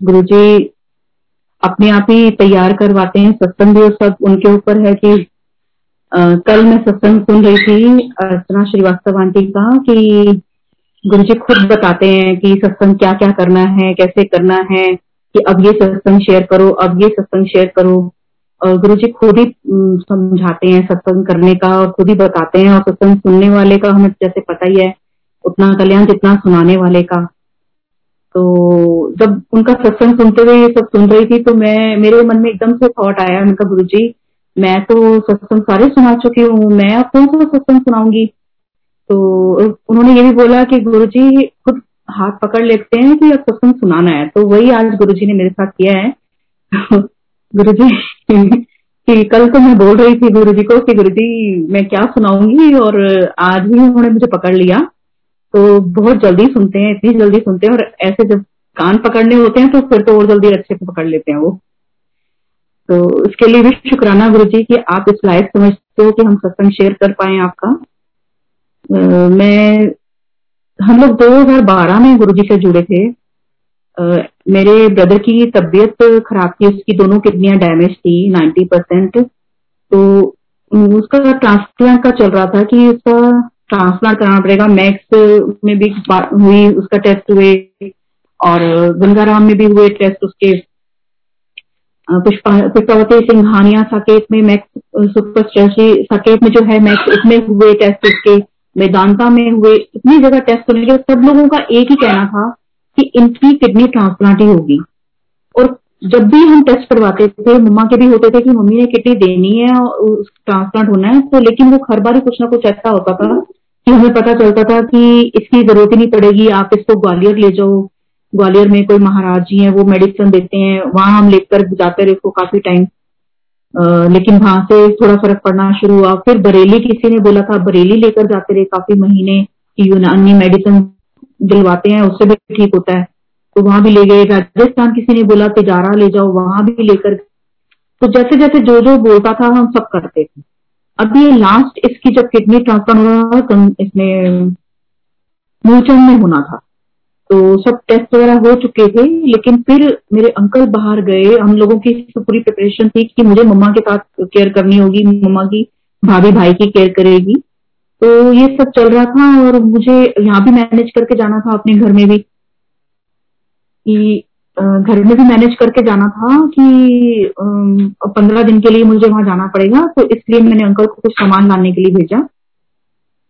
गुरु जी अपने आप ही तैयार करवाते हैं। सत्संग भी सब उनके ऊपर है कि आ, कल मैं सत्संग सुन रही थी अर्चना श्रीवास्तव आंटी का कि गुरु जी खुद बताते हैं कि सत्संग क्या क्या करना है कैसे करना है कि अब ये सत्संग शेयर करो अब ये सत्संग शेयर करो। और गुरु जी खुद ही समझाते हैं सत्संग करने का और खुद ही बताते हैं। और सत्संग सुनने वाले का हमें जैसे पता ही है उतना कल्याण जितना सुनाने वाले का। तो जब उनका सत्संग सुनते हुए ये सब सुन रही थी तो मैं, मेरे मन में एकदम से थॉट आया, उनका गुरु जी मैं तो सत्संग सारे सुना चुकी हूँ, मैं अब कौन सा सत्संग सुनाऊँगी? तो उन्होंने ये भी बोला कि गुरु जी खुद हाथ पकड़ लेते हैं कि अब सत्संग सुनाना है। तो वही आज गुरु जी ने मेरे साथ किया है। गुरु जी कि कल तो मैं बोल रही थी गुरु जी को कि गुरु जी मैं क्या सुनाऊँगी? और आज भी उन्होंने मुझे पकड़ लिया। तो बहुत जल्दी सुनते हैं, इतनी जल्दी सुनते हैं और ऐसे जब कान पकड़ने होते हैं तो फिर तो और जल्दी अच्छे से पकड़ लेते हैं वो। तो इसके लिए भी शुक्राना गुरु जी कि आप इस लायक समझते हो कि हम सत्संग शेयर कर पाए आपका। मैं, हम लोग 2012 में गुरु जी से जुड़े थे। मेरे ब्रदर की तबीयत खराब थी, उसकी दोनों किडनियाँ डैमेज थी 90 परसेंट। तो उसका ट्रांसप्लांट का चल रहा था कि उसका ट्रांसप्लांट कराना पड़ेगा। मैक्स में भी हुई उसका टेस्ट हुए और गंगाराम में भी हुए टेस्ट उसके। पुष्पावती सिंघानिया साकेत में मैक्स सुपर साकेत में जो है मैक्स उसमें हुए टेस्ट उसके। वेदांता में हुए, इतनी जगह टेस्ट होने के सब लोगों का एक ही कहना था कि इनकी किडनी ट्रांसप्लांट ही होगी। और जब भी हम टेस्ट करवाते थे, मम्मा के भी होते थे कि मम्मी ने किडनी देनी है और ट्रांसप्लांट होना है तो लेकिन वो हर बार कुछ ना कुछ ऐसा होता था कि हमें पता चलता था कि इसकी ज़रूरत ही नहीं पड़ेगी, आप इसको ग्वालियर ले जाओ। ग्वालियर में कोई महाराज जी हैं, वो मेडिसिन देते हैं, वहाँ हम लेकर जाते रहे उसको काफ़ी टाइम लेकिन वहाँ से थोड़ा फ़र्क पड़ना शुरू हुआ। फिर बरेली किसी ने बोला था, बरेली लेकर जाते रहे काफ़ी महीने की यूनानी मेडिसिन दिलवाते हैं, उससे भी ठीक होता है। तो वहाँ भी ले गए। राजस्थान किसी ने बोला, तिजारा ले जाओ, वहाँ भी लेकर तो जैसे जैसे जो जो बोलता था, हम सब करते थे। अभी ये लास्ट इसकी जब किडनी ट्रांसप्लांट हो रहा इसमें मूलचंद में होना था। तो सब टेस्ट वगैरह हो चुके थे, लेकिन फिर मेरे अंकल बाहर गए। हम लोगों की पूरी प्रिपरेशन थी कि मुझे मम्मा के साथ केयर करनी होगी, मम्मा की, भाभी भाई की केयर करेगी। तो ये सब चल रहा था और मुझे यहाँ भी मैनेज करके जाना था अपने घर में भी घर में भी मैनेज करके जाना था कि पंद्रह दिन के लिए मुझे वहाँ जाना पड़ेगा तो इसलिए मैंने अंकल को कुछ सामान लाने के लिए भेजा।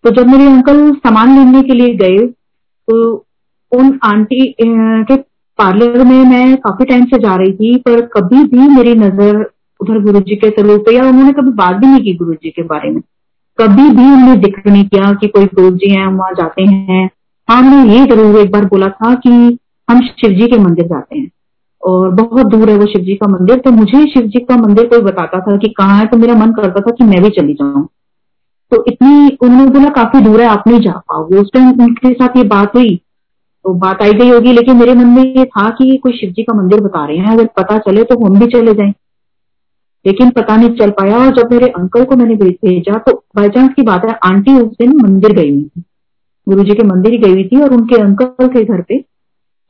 तो जब मेरे अंकल सामान लेने के लिए गए तो उन आंटी के पार्लर में मैं काफ़ी टाइम से जा रही थी, पर कभी भी मेरी नज़र उधर गुरु जी के स्वरूप या उन्होंने कभी बात भी नहीं की गुरु जी के बारे में। कभी भी उन्होंने ज़िक्र नहीं किया कि कोई गुरु जी हैं, वहाँ जाते हैं। हाँ हमने ये ज़रूर एक बार बोला था कि हम शिव जी के मंदिर जाते हैं। और बहुत दूर है वो शिव जी का मंदिर तो मुझे शिव जी का मंदिर कोई बताता था कि कहाँ है तो मेरा मन करता था कि मैं भी चली जाऊँ। तो इतनी, उन्होंने बोला, काफ़ी दूर है, आप नहीं जा पाओगे। उस टाइम उनके साथ ये बात हुई तो बात आई गई होगी, लेकिन मेरे मन में ये था कि कोई शिव जी का मंदिर बता रहे हैं, अगर पता चले तो हम भी चले जाए। लेकिन पता नहीं चल पाया, और जब मेरे अंकल को मैंने भेजा तो बाई चांस की बात है, आंटी उस दिन मंदिर गई हुई थी। गुरु जी के मंदिर ही गई हुई थी, और उनके अंकल के घर पे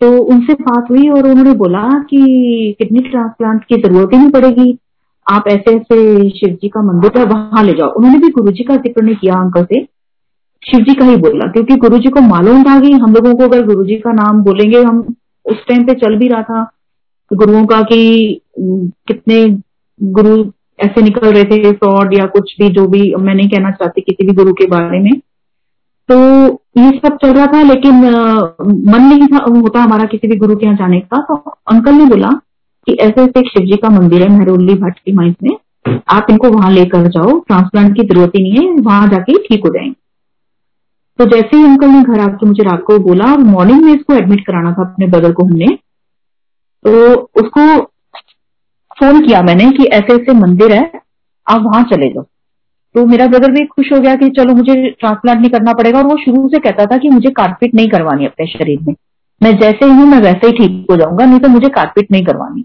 तो उनसे बात हुई और उन्होंने बोला कि किडनी ट्रांसप्लांट की ज़रूरत ही नहीं पड़ेगी। आप ऐसे ऐसे शिव जी का मंदिर है, वहाँ ले जाओ। उन्होंने भी गुरु जी का ज़िक्र नहीं किया अंकल से। शिव जी का ही बोला, क्योंकि गुरु जी को मालूम था कि हम लोगों को अगर गुरु जी का नाम बोलेंगे, हम उस टाइम पे चल भी रहा था गुरुओं का कि कितने गुरु ऐसे निकल रहे थे फ्रॉड या कुछ भी, जो भी मैं नहीं कहना चाहती किसी भी गुरु के बारे में। तो ये सब चल रहा था, लेकिन मन नहीं था, होता हमारा किसी भी गुरु के यहाँ जाने का। तो अंकल ने बोला कि ऐसे ऐसे एक शिव जी का मंदिर है महरोली भट्ट की माइंस में। आप इनको वहाँ लेकर जाओ ट्रांसप्लांट की ज़रूरत ही नहीं है, वहाँ जाके ठीक हो जाएँगे। तो जैसे ही अंकल ने घर आके मुझे रात को बोला मॉर्निंग में इसको एडमिट कराना था अपने ब्रदर को हमने तो उसको फ़ोन किया मैंने कि ऐसे ऐसे मंदिर है, आप वहाँ चले जाओ। तो मेरा ब्रदर भी खुश हो गया कि चलो मुझे ट्रांसप्लांट नहीं करना पड़ेगा और वो शुरू से कहता था कि मुझे कारपेट नहीं करवानी अपने शरीर में। मैं जैसे ही हूँ, मैं वैसे ही ठीक हो जाऊँगा, नहीं तो मुझे कारपेट नहीं करवानी।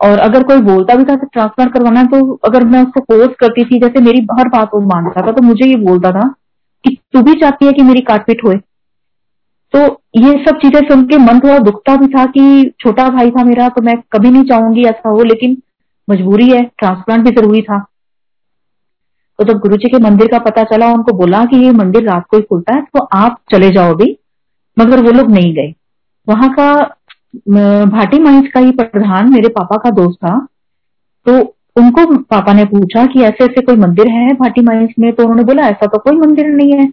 और अगर कोई बोलता भी था कि ट्रांसप्लांट करवाना है तो अगर मैं उसको फोर्स करती थी, जैसे मेरी हर बात वो मानता था तो मुझे ये बोलता था कि तू भी चाहती है कि मेरी काटपीट होए। तो ये सब चीज़ें सुन के मन थोड़ा दुखता भी था कि छोटा भाई था मेरा तो मैं कभी नहीं चाहूँगी ऐसा हो, लेकिन मजबूरी है ट्रांसप्लांट भी ज़रूरी था। तो जब गुरु जी के मंदिर का पता चला, उनको बोला कि ये मंदिर रात को ही खुलता है तो आप चले जाओ अभी। मगर वो लोग नहीं गए। वहाँ का भाटी माइंस का ही प्रधान, मेरे पापा का दोस्त था। तो उनको पापा ने पूछा कि ऐसे ऐसे कोई मंदिर है भाटी माइंस में? तो उन्होंने बोला, ऐसा तो कोई मंदिर नहीं है।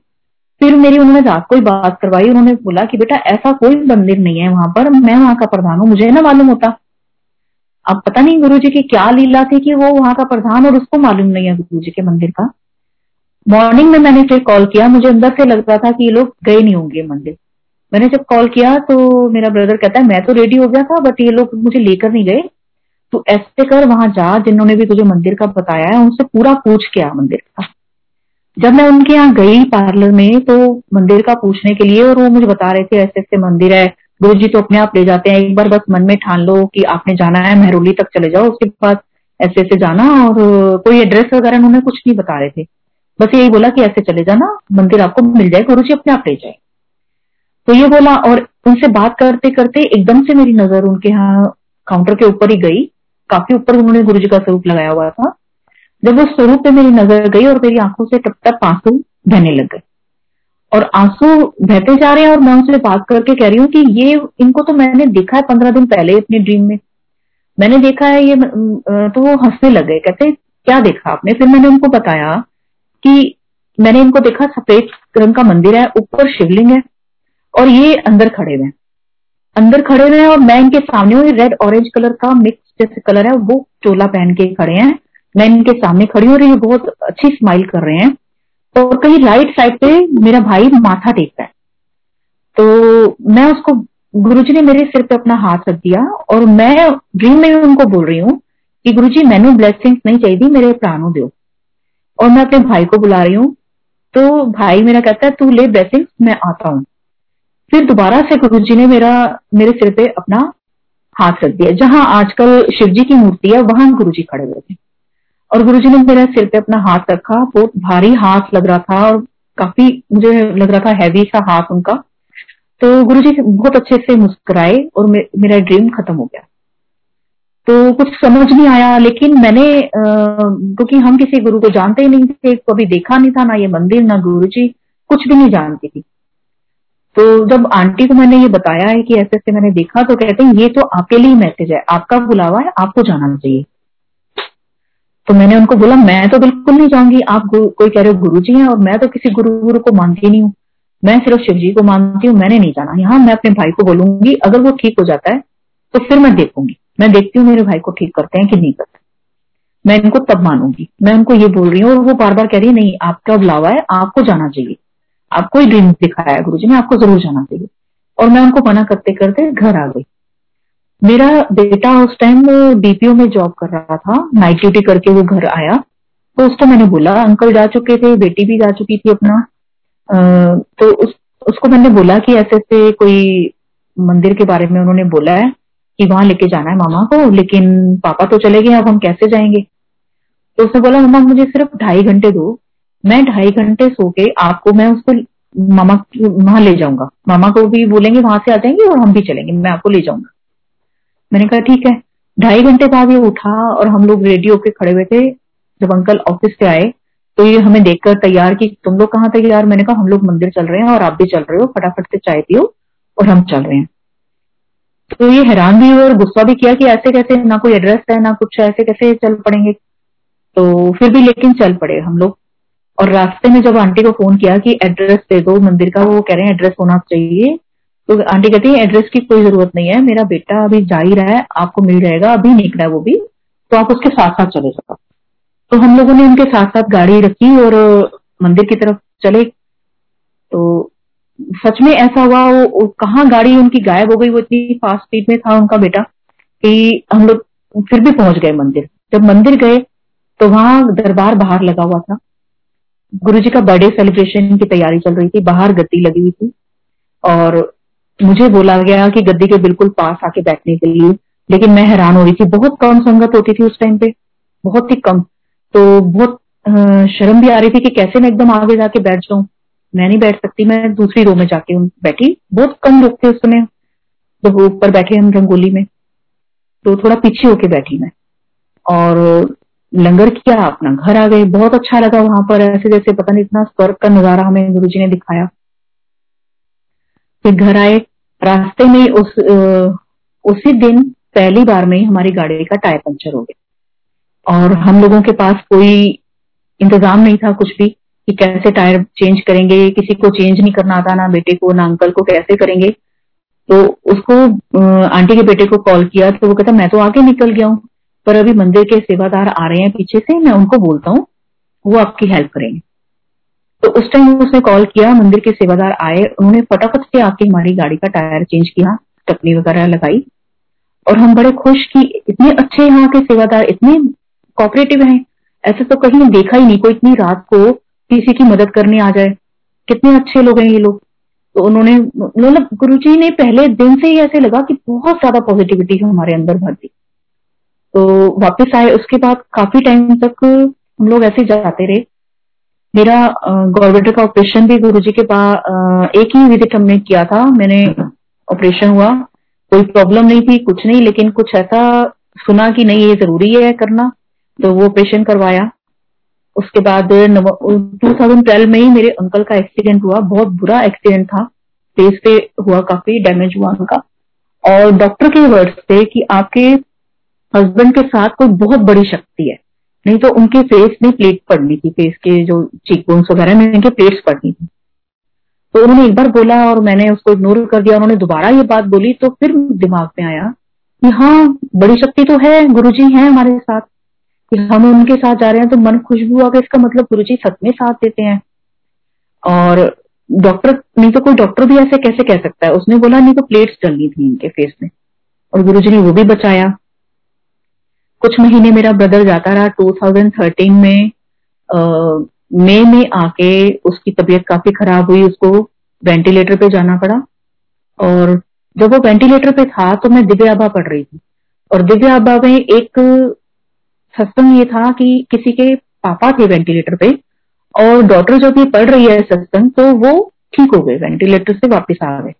फिर मेरी, उन्होंने रात को ही बात करवाई। उन्होंने बोला कि बेटा, ऐसा कोई मंदिर नहीं है वहाँ पर। मैं वहाँ का प्रधान हूँ, मुझे ना मालूम होता। अब पता नहीं गुरु जी की क्या लीला थी कि वो वहाँ का प्रधान और उसको मालूम नहीं है गुरु जी के मंदिर का। मॉर्निंग में मैंने फिर कॉल किया, मुझे अंदर से लग रहा था कि ये लोग गए नहीं होंगे मंदिर। मैंने जब कॉल किया तो मेरा ब्रदर कहता है, मैं तो रेडी हो गया था बट ये लोग मुझे लेकर नहीं गए। तो ऐसे कर वहाँ जा, जिन्होंने भी तुझे मंदिर का बताया है, उनसे पूरा पूछ के आ मंदिर का। जब मैं उनके यहाँ गई पार्लर में तो मंदिर का पूछने के लिए और वो मुझे बता रहे थे ऐसे ऐसे मंदिर है गुरु जी तो अपने आप ले जाते हैं, एक बार बस मन में ठान लो कि आपने जाना है, महरोली तक चले जाओ, उसके बाद ऐसे ऐसे जाना और कोई एड्रेस वगैरह उन्होंने कुछ नहीं बता रहे थे। बस यही बोला कि ऐसे चले जाना, मंदिर आपको मिल जाए गुरु जी अपने आप ले जाए। तो ये बोला और उनसे बात करते करते एकदम से मेरी नज़र उनके यहाँ काउंटर के ऊपर ही गई। काफ़ी ऊपर उन्होंने गुरु जी का स्वरूप लगाया हुआ था। जब उस स्वरूप पे मेरी नज़र गई और मेरी आँखों से टप टप आँसू बहने लग गए। और आँसू बहते जा रहे हैं और मैं उनसे बात करके कह रही हूँ कि ये, इनको तो मैंने देखा है पंद्रह दिन पहले अपने ड्रीम में। मैंने देखा है ये तो वो हंसने लग कहते, क्या देखा आपने? फिर मैंने उनको बताया कि मैंने इनको देखा सफ़ेद रंग का मंदिर है, ऊपर शिवलिंग है और ये अंदर खड़े हुए हैं। अंदर खड़े हुए हैं और मैं इनके सामने रेड ऑरेंज कलर का मिक्स जैसे कलर है, वो चोला पहन के खड़े हैं। मैं इनके सामने खड़ी हो और हूँ बहुत अच्छी स्माइल कर रहे हैं। और कहीं राइट साइड पे मेरा भाई माथा टेक रहा है। तो मैं उसको, गुरुजी ने मेरे सिर पे अपना हाथ रख दिया और मैं ड्रीम में उनको बोल रही हूँ कि गुरुजी, मैंने ब्लेसिंग नहीं चाहिए मेरे प्राणों दो। और मैं अपने भाई को बुला रही हूँ तो भाई मेरा कहता है, तू ले ब्लेसिंग मैं आता हूँ। फिर दोबारा से गुरु जी ने मेरा, मेरे सिर पे अपना हाथ रख दिया। जहाँ आजकल शिव जी की मूर्ति है, वहाँ गुरु जी खड़े हुए थे। और गुरु ने मेरे सिर पे अपना हाथ रखा। बहुत भारी हाथ लग रहा था और काफ़ी मुझे लग रहा था हैवी सा हाथ उनका। तो गुरु जी बहुत अच्छे से मुस्कुराए और मे, मेरा ड्रीम खत्म हो गया। तो कुछ समझ नहीं आया लेकिन मैंने क्योंकि हम किसी गुरु को जानते ही नहीं थे कभी देखा नहीं था ना ये मंदिर ना गुरु जी कुछ भी नहीं जानती थी। तो जब आंटी को मैंने ये बताया है कि ऐसे ऐसे मैंने देखा तो कहते हैं ये तो आपके लिए मैसेज है आपका बुलावा है आपको जाना चाहिए। तो मैंने उनको बोला, मैं तो बिल्कुल नहीं जाऊँगी आप कोई कह रहे हो गुरु जी हैं और मैं तो किसी गुरु गुरु को मानती नहीं हूँ। मैं सिर्फ़ शिव जी को मानती हूँ, मैंने नहीं जाना। यहाँ मैं अपने भाई को बोलूँगी, अगर वो ठीक हो जाता है तो फिर मैं देखूँगी। मैं देखती हूँ मेरे भाई को ठीक करते हैं कि नहीं करते मैं इनको तब मानूँगी। मैं उनको ये बोल रही हूँ और वो बार बार कह रही है, नहीं, आपका बुलावा है, आपको जाना चाहिए। आपको ही ड्रीम दिखाया है गुरु जी ने आपको ज़रूर जाना चाहिए। और मैं उनको मना करते करते घर आ गई। मेरा बेटा उस टाइम बीपीओ में जॉब कर रहा था नाइट ड्यूटी करके वो घर आया। तो उस टाइम मैंने बोला अंकल जा चुके थे, बेटी भी जा चुकी थी अपना। तो उस, उसको मैंने बोला कि ऐसे ऐसे कोई मंदिर के बारे में उन्होंने बोला है कि वहाँ लेके जाना है मामा को, लेकिन पापा तो चले गए, अब हम कैसे जाएँगे? तो उसने बोला, मामा, मुझे सिर्फ़ ढाई घंटे दो। मैं ढाई घंटे सो के आपको, मैं उसको मामा, वहाँ ले जाऊँगा। मामा को भी बोलेंगे, वहाँ से आ जाएँगे और हम भी चलेंगे, मैं आपको ले जाऊँगा। मैंने कहा, ठीक है। ढाई घंटे बाद ये उठा और हम लोग रेडियो के खड़े हुए थे, जब अंकल ऑफ़िस से आए तो ये हमें देखकर तैयार की तुम लोग कहाँ तैयार मैंने कहा, हम लोग मंदिर चल रहे हैं और आप भी चल रहे हो, फटाफट से चाय पियो और हम चल रहे हैं। तो ये हैरान भी हुए और गुस्सा भी किया कि ऐसे कैसे, ना कोई एड्रेस है, ना कुछ ऐसे कैसे चल पड़ेंगे। तो फिर भी लेकिन चल पड़े हम लोग। और रास्ते में जब आंटी को फ़ोन किया कि एड्रेस दे दो मंदिर का, वो कह रहे हैं एड्रेस होना चाहिए। तो आंटी कहती है, एड्रेस की कोई ज़रूरत नहीं है, मेरा बेटा अभी जा ही रहा है, आपको मिल जाएगा, अभी निकला है वो भी तो आप उसके साथ साथ चले जाओ। तो हम लोगों ने उनके साथ साथ गाड़ी रखी और, मंदिर की तरफ़ चले। तो सच में ऐसा हुआ, वो वो कहा गाड़ी उनकी गायब हो गई, वो इतनी फास्ट स्पीड में था उनका बेटा, कि हम लोग फिर भी पहुँच गए मंदिर। जब मंदिर गए तो वहाँ दरबार बाहर लगा हुआ था। गुरु जी का बर्थडे सेलिब्रेशन की तैयारी चल रही थी, बाहर गद्दी लगी हुई थी, और मुझे बोला गया कि गद्दी के बिल्कुल पास आके बैठने के लिए, लेकिन मैं हैरान हो रही थी। बहुत कम संगत होती थी उस टाइम पे। बहुत ही कम। तो बहुत शर्म भी आ रही थी कि कैसे मैं एकदम आगे जाके बैठ जाऊँ। मैं नहीं बैठ सकती, मैं दूसरी रो में जाके बैठी। बहुत कम लोग थे उस समय जब ऊपर बैठे हम रंगोली में। तो थोड़ा पीछे होके बैठी मैं। और लंगर किया, अपना घर आ गए। बहुत अच्छा लगा वहाँ पर। ऐसे जैसे पता नहीं इतना स्वर्ग का नज़ारा हमें गुरु जी ने दिखाया। फिर घर आए, रास्ते में उस उसी दिन पहली बार में हमारी गाड़ी का टायर पंचर हो गया। और हम लोगों के पास कोई इंतज़ाम नहीं था कुछ भी कि कैसे टायर चेंज करेंगे, किसी को चेंज नहीं करना आता ना बेटे को, ना अंकल को कैसे करेंगे। तो उसको आंटी के बेटे को कॉल किया तो वो कहता, मैं तो आगे निकल गया हूँ, पर अभी मंदिर के सेवादार आ रहे हैं पीछे से, मैं उनको बोलता हूँ, वो आपकी हेल्प करेंगे। तो उस टाइम उसने कॉल किया, मंदिर के सेवादार आए, उन्होंने फटाफट से आके हमारी गाड़ी का टायर चेंज किया टपनी वगैरह लगाई। और हम बड़े खुश कि इतने अच्छे यहाँ के सेवादार, इतने कॉपरेटिव हैं। ऐसे तो कहीं देखा ही नहीं, कोई इतनी रात को किसी की मदद करने आ जाए। कितने अच्छे लोग हैं ये लोग। तो उन्होंने मतलब गुरु जी ने पहले दिन से ही ऐसे लगा कि बहुत ज़्यादा पॉजिटिविटी हमारे अंदर भर दी तो वापस आए, उसके बाद काफ़ी टाइम तक हम लोग ऐसे जाते रहे। मेरा गवर्नमेंट का ऑपरेशन भी गुरु जी के पास एक ही विज़िट हमने किया था। मैंने ऑपरेशन हुआ। कोई प्रॉब्लम नहीं थी, कुछ नहीं, लेकिन कुछ ऐसा सुना कि नहीं, ये ज़रूरी है करना। तो वो ऑपरेशन करवाया। उसके बाद 2012 में ही मेरे अंकल का एक्सीडेंट हुआ। बहुत बुरा एक्सीडेंट था। फेस पे हुआ काफ़ी डैमेज हुआ उनका। और डॉक्टर के वर्ड्स थे कि आपके हस्बैंड के साथ कोई बहुत बड़ी शक्ति है। नहीं तो उनके फेस में प्लेट पड़नी थी फेस के जो चीक बोन्स वगैरह, में उनके प्लेट्स पड़नी थी। तो उन्होंने एक बार बोला और मैंने उसको इग्नोर कर दिया, उन्होंने दोबारा ये बात बोली तो फिर दिमाग में आया कि हाँ बड़ी शक्ति तो है गुरु जी है हमारे साथ, कि हम उनके साथ जा रहे हैं तो मन खुशबू आ गया इसका मतलब गुरु जी सच में साथ देते हैं। और डॉक्टर नहीं तो कोई डॉक्टर भी ऐसे कैसे कह सकता है? उसने बोला, नहीं तो प्लेट्स चलनी थी इनके फेस में। और गुरु जी ने वो भी बचाया। कुछ महीने मेरा ब्रदर जाता रहा 2013 में मई में आके उसकी तबीयत काफ़ी खराब हुई, उसको वेंटिलेटर पे जाना पड़ा। और जब वो वेंटिलेटर पे था तो मैं दिव्य आभा पढ़ रही थी। और दिव्य आभा में एक सत्संग ये था कि किसी के पापा थे वेंटिलेटर पे, और डॉटर जब ये पढ़ रही है सत्संग तो वो ठीक हो गए वेंटिलेटर से वापस आ गए।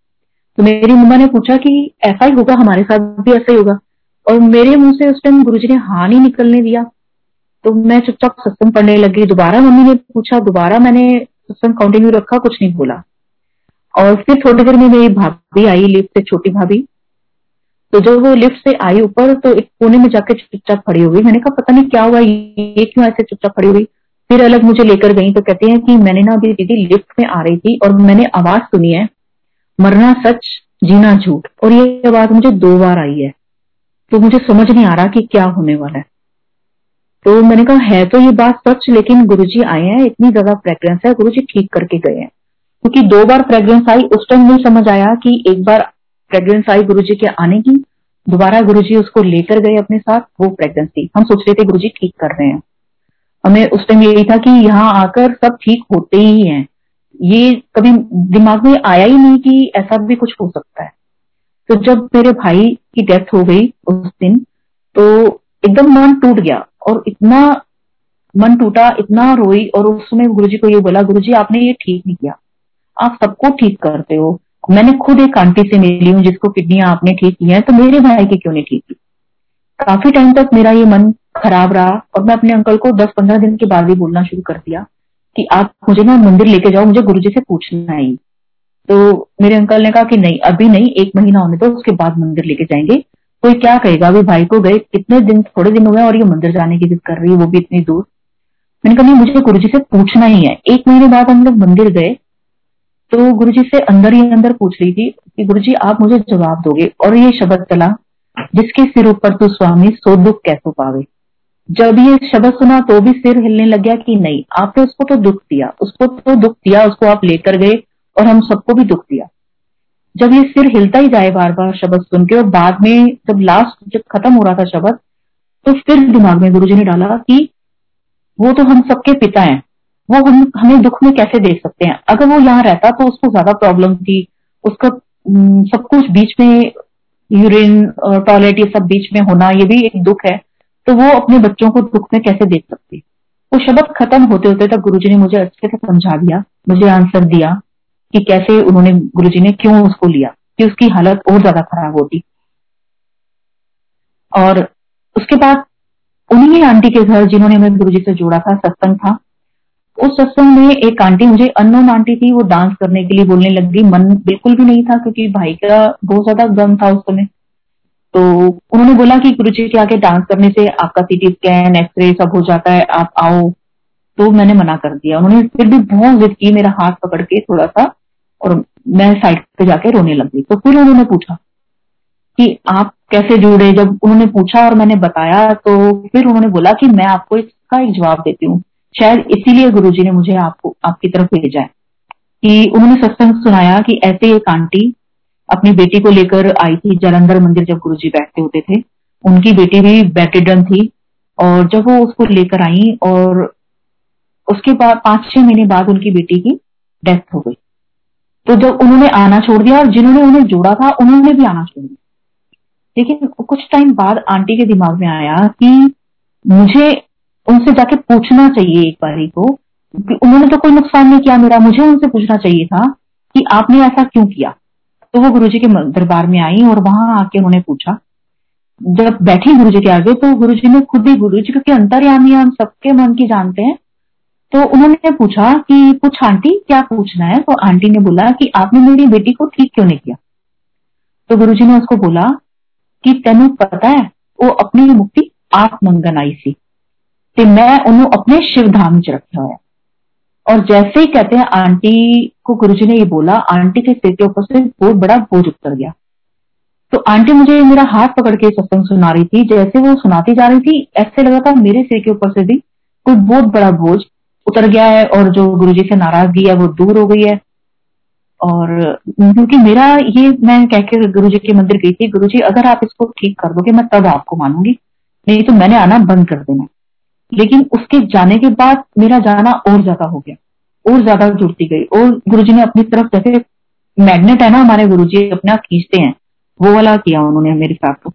तो मेरी मम्मा ने पूछा कि, ऐसा ही होगा, हमारे साथ भी ऐसा ही होगा। और मेरे मुँह से उस टाइम गुरु जी ने हाँ नहीं निकलने दिया। तो मैं चुपचाप सत्संग पढ़ने लगी। दोबारा मम्मी ने पूछा, दोबारा मैंने सत्संग कंटिन्यू रखा, कुछ नहीं बोला? और फिर थोड़ी देर में मेरी भाभी आई लिफ्ट से छोटी भाभी। तो जब वो लिफ्ट से आई ऊपर तो एक कोने में जाकर चुपचाप खड़ी हो गई। मैंने कहा, पता नहीं क्या हुआ, ये क्यों ऐसे चुपचाप खड़ी हुई? फिर अलग मुझे लेकर गई तो कहते हैं कि मैंने ना अभी दीदी लिफ्ट में आ रही थी और मैंने आवाज़ सुनी है, मरना सच, जीना झूठ। और ये आवाज़ मुझे दो बार आई है। तो मुझे समझ नहीं आ रहा कि क्या होने वाला है। तो मैंने कहा, है तो ये बात सच, लेकिन गुरुजी आए हैं, इतनी ज़्यादा फ्रेग्रेंस है, गुरुजी ठीक करके गए हैं। क्योंकि दो बार फ्रेग्रेंस आई, उस टाइम नहीं समझ आया कि एक बार प्रेगनेंस आई गुरु जी के आने की, दोबारा गुरु जी उसको लेकर गए अपने साथ, वो प्रेगनेंसी हम सोच रहे थे गुरु जी ठीक कर रहे हैं। हमें उस टाइम यही था कि यहाँ आकर सब ठीक होते ही हैं। ये कभी दिमाग में आया ही नहीं कि ऐसा भी कुछ हो सकता है। तो जब मेरे भाई की डेथ हो गई उस दिन तो एकदम मन टूट गया और इतना मन टूटा, इतना रोई और उस समय गुरु जी को ये बोला गुरु जी आपने ये ठीक नहीं किया। आप सबको ठीक करते हो। मैंने खुद एक आंटी से मिली हूँ जिसको किडनियाँ आपने ठीक की है तो मेरे भाई की क्यों नहीं ठीक की? काफ़ी टाइम तक मेरा ये मन खराब रहा और मैं अपने अंकल को दस पंद्रह दिन के बाद ही बोलना शुरू कर दिया कि आप मुझे ना मंदिर लेके जाओ, मुझे गुरु जी से पूछना है। तो मेरे अंकल ने कहा कि नहीं, अभी नहीं, एक महीना होने दो उसके बाद मंदिर लेके जाएँगे। कोई क्या कहेगा? अभी भाई को गए, कितने दिन, थोड़े दिन हुए और ये मंदिर जाने की जिद कर रही है, वो भी इतनी दूर। मैंने कहा, नहीं, मुझे गुरु जी से पूछना ही है। एक महीने बाद हम लोग मंदिर गए तो गुरुजी से अंदर ही अंदर पूछ रही थी कि गुरुजी, आप मुझे जवाब दोगे? और ये शब्द चला जिसके सिर ऊपर तू स्वामी, सो दुख कैसो पावे। जब ये शब्द सुना तो भी सिर हिलने लग गया कि नहीं, आपने उसको तो दुख दिया, उसको तो दुख दिया, उसको आप लेकर गए और हम सबको भी दुख दिया। जब ये सिर हिलता ही जाए बार बार शब्द सुन के और बाद में जब लास्ट जब खत्म हो रहा था शब्द तो फिर दिमाग में गुरुजी ने डाला कि वो तो हम सबके पिता हैं। वो हम, हमें दुख में कैसे देख सकते हैं? अगर वो यहाँ रहता तो उसको ज़्यादा प्रॉब्लम थी। उसका सब कुछ बीच में यूरिन टॉयलेट ये सब बीच में होना, ये भी एक दुख है। तो वो अपने बच्चों को दुख में कैसे देख सकती? वो शब्द खत्म होते होते तक गुरुजी ने मुझे अच्छे से समझा दिया, मुझे आंसर दिया। कि कैसे उन्होंने गुरुजी ने क्यों उसको लिया कि उसकी हालत और ज़्यादा खराब होती। और उसके बाद उन्हीं आंटी के घर जिन्होंने हमें गुरु जी से जोड़ा था, सत्संग था, उस सत्संग में एक आंटी, मुझे अननोन आंटी थी, वो डांस करने के लिए बोलने लग गई। मन बिल्कुल भी नहीं था, क्योंकि भाई का बहुत ज़्यादा गम था उस समय। तो उन्होंने बोला कि गुरु जी के आगे डांस करने से आपका सीटी स्कैन एक्सरे सब हो जाता है, आप आओ। तो मैंने मना कर दिया। उन्होंने फिर भी बहुत जिद की, मेरा हाथ पकड़ के थोड़ा सा और मैं साइड पे जाके रोने लग गई। तो फिर उन्होंने पूछा कि आप कैसे जुड़े? जब उन्होंने पूछा और मैंने बताया तो फिर उन्होंने बोला कि मैं आपको इसका एक जवाब देती हूँ। शायद इसीलिए गुरुजी ने मुझे आपको, आपकी तरफ़ भेजा है कि उन्होंने सत्संग सुनाया कि ऐसे एक आंटी अपनी बेटी को लेकर आई थी जलंधर मंदिर जब गुरुजी बैठते होते थे। उनकी बेटी भी बेटेडन थी और जब वो उसको लेकर आई और उसके बाद पाँच छह महीने बाद उनकी बेटी की डेथ हो गई। तो जब उन्होंने आना छोड़ दिया और जिन्होंने उन्हें जोड़ा था, उन्होंने भी आना छोड़ दिया। लेकिन कुछ टाइम बाद आंटी के दिमाग में आया कि मुझे उनसे जाके पूछना चाहिए एक बारी को उन्होंने तो कोई नुकसान नहीं किया मेरा, मुझे उनसे पूछना चाहिए था कि आपने ऐसा क्यों किया? तो वो गुरुजी के दरबार में आई और वहाँ आके उन्होंने पूछा। जब बैठी गुरुजी के आगे तो गुरुजी ने खुद ही, गुरुजी क्योंकि अंतर्यामी हम सबके मन की जानते हैं तो उन्होंने पूछा कि कुछ आंटी क्या पूछना है तो आंटी ने बोला कि आपने मेरी बेटी को ठीक क्यों नहीं किया तो गुरुजी ने उसको बोला कि तेन पता है वो अपनी मुक्ति आप मंगन आई सी ਤੇ मैं ਉਹਨੂੰ अपने शिव धाम च रखा हुआ और जैसे ही कहते हैं आंटी को गुरुजी ने ये बोला आंटी के सिर के ऊपर से बहुत बड़ा बोझ उतर गया तो आंटी मुझे मेरा हाथ पकड़ के सत्संग सुना रही थी जैसे वो सुनाती जा रही थी ऐसे लगा था मेरे सिर के ऊपर से भी कोई बहुत बड़ा बोझ उतर गया है और जो गुरु जी से नाराज़गी है, वो दूर हो गई है। और क्योंकि मेरा ये मैं कह के गुरु जी के मंदिर गई थी गुरु जी अगर आप इसको ठीक कर दोगे, मैं तब आपको मानूँगी। नहीं तो मैंने आना बंद कर देना। लेकिन उसके जाने के बाद मेरा जाना और ज़्यादा हो गया, और ज़्यादा जुड़ती गई। और गुरु जी ने अपनी तरफ़ जैसे मैग्नेट है ना, हमारे गुरु जी अपना खींचते हैं। वो वाला किया उन्होंने मेरे साथ तो।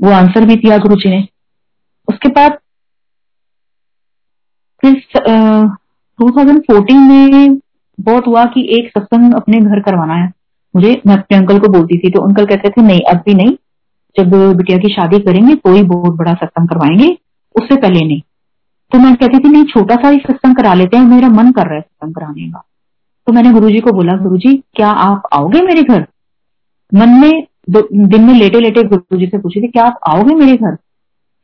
वो आंसर भी दिया गुरु जी ने। उसके बाद फिर टू थाउज़ेंड में बहुत हुआ कि एक सत्संग अपने घर करवाना है। मुझे, मैं अपने अंकल को बोलती थी तो अंकल कहते थे, नहीं, अब भी नहीं। जब बिटिया की शादी करेंगे तो ही बहुत बड़ा सत्संग करवाएँगे, उससे पहले नहीं। तो मैं कहती थी, नहीं, छोटा सा ही सत्संग करा लेते हैं, मेरा मन कर रहा है सत्संग कराने का। तो मैंने गुरुजी को बोला, गुरुजी, क्या आप आओगे मेरे घर? मन में दिन में लेटे लेटे गुरुजी से पूछी थी, क्या आप आओगे मेरे घर?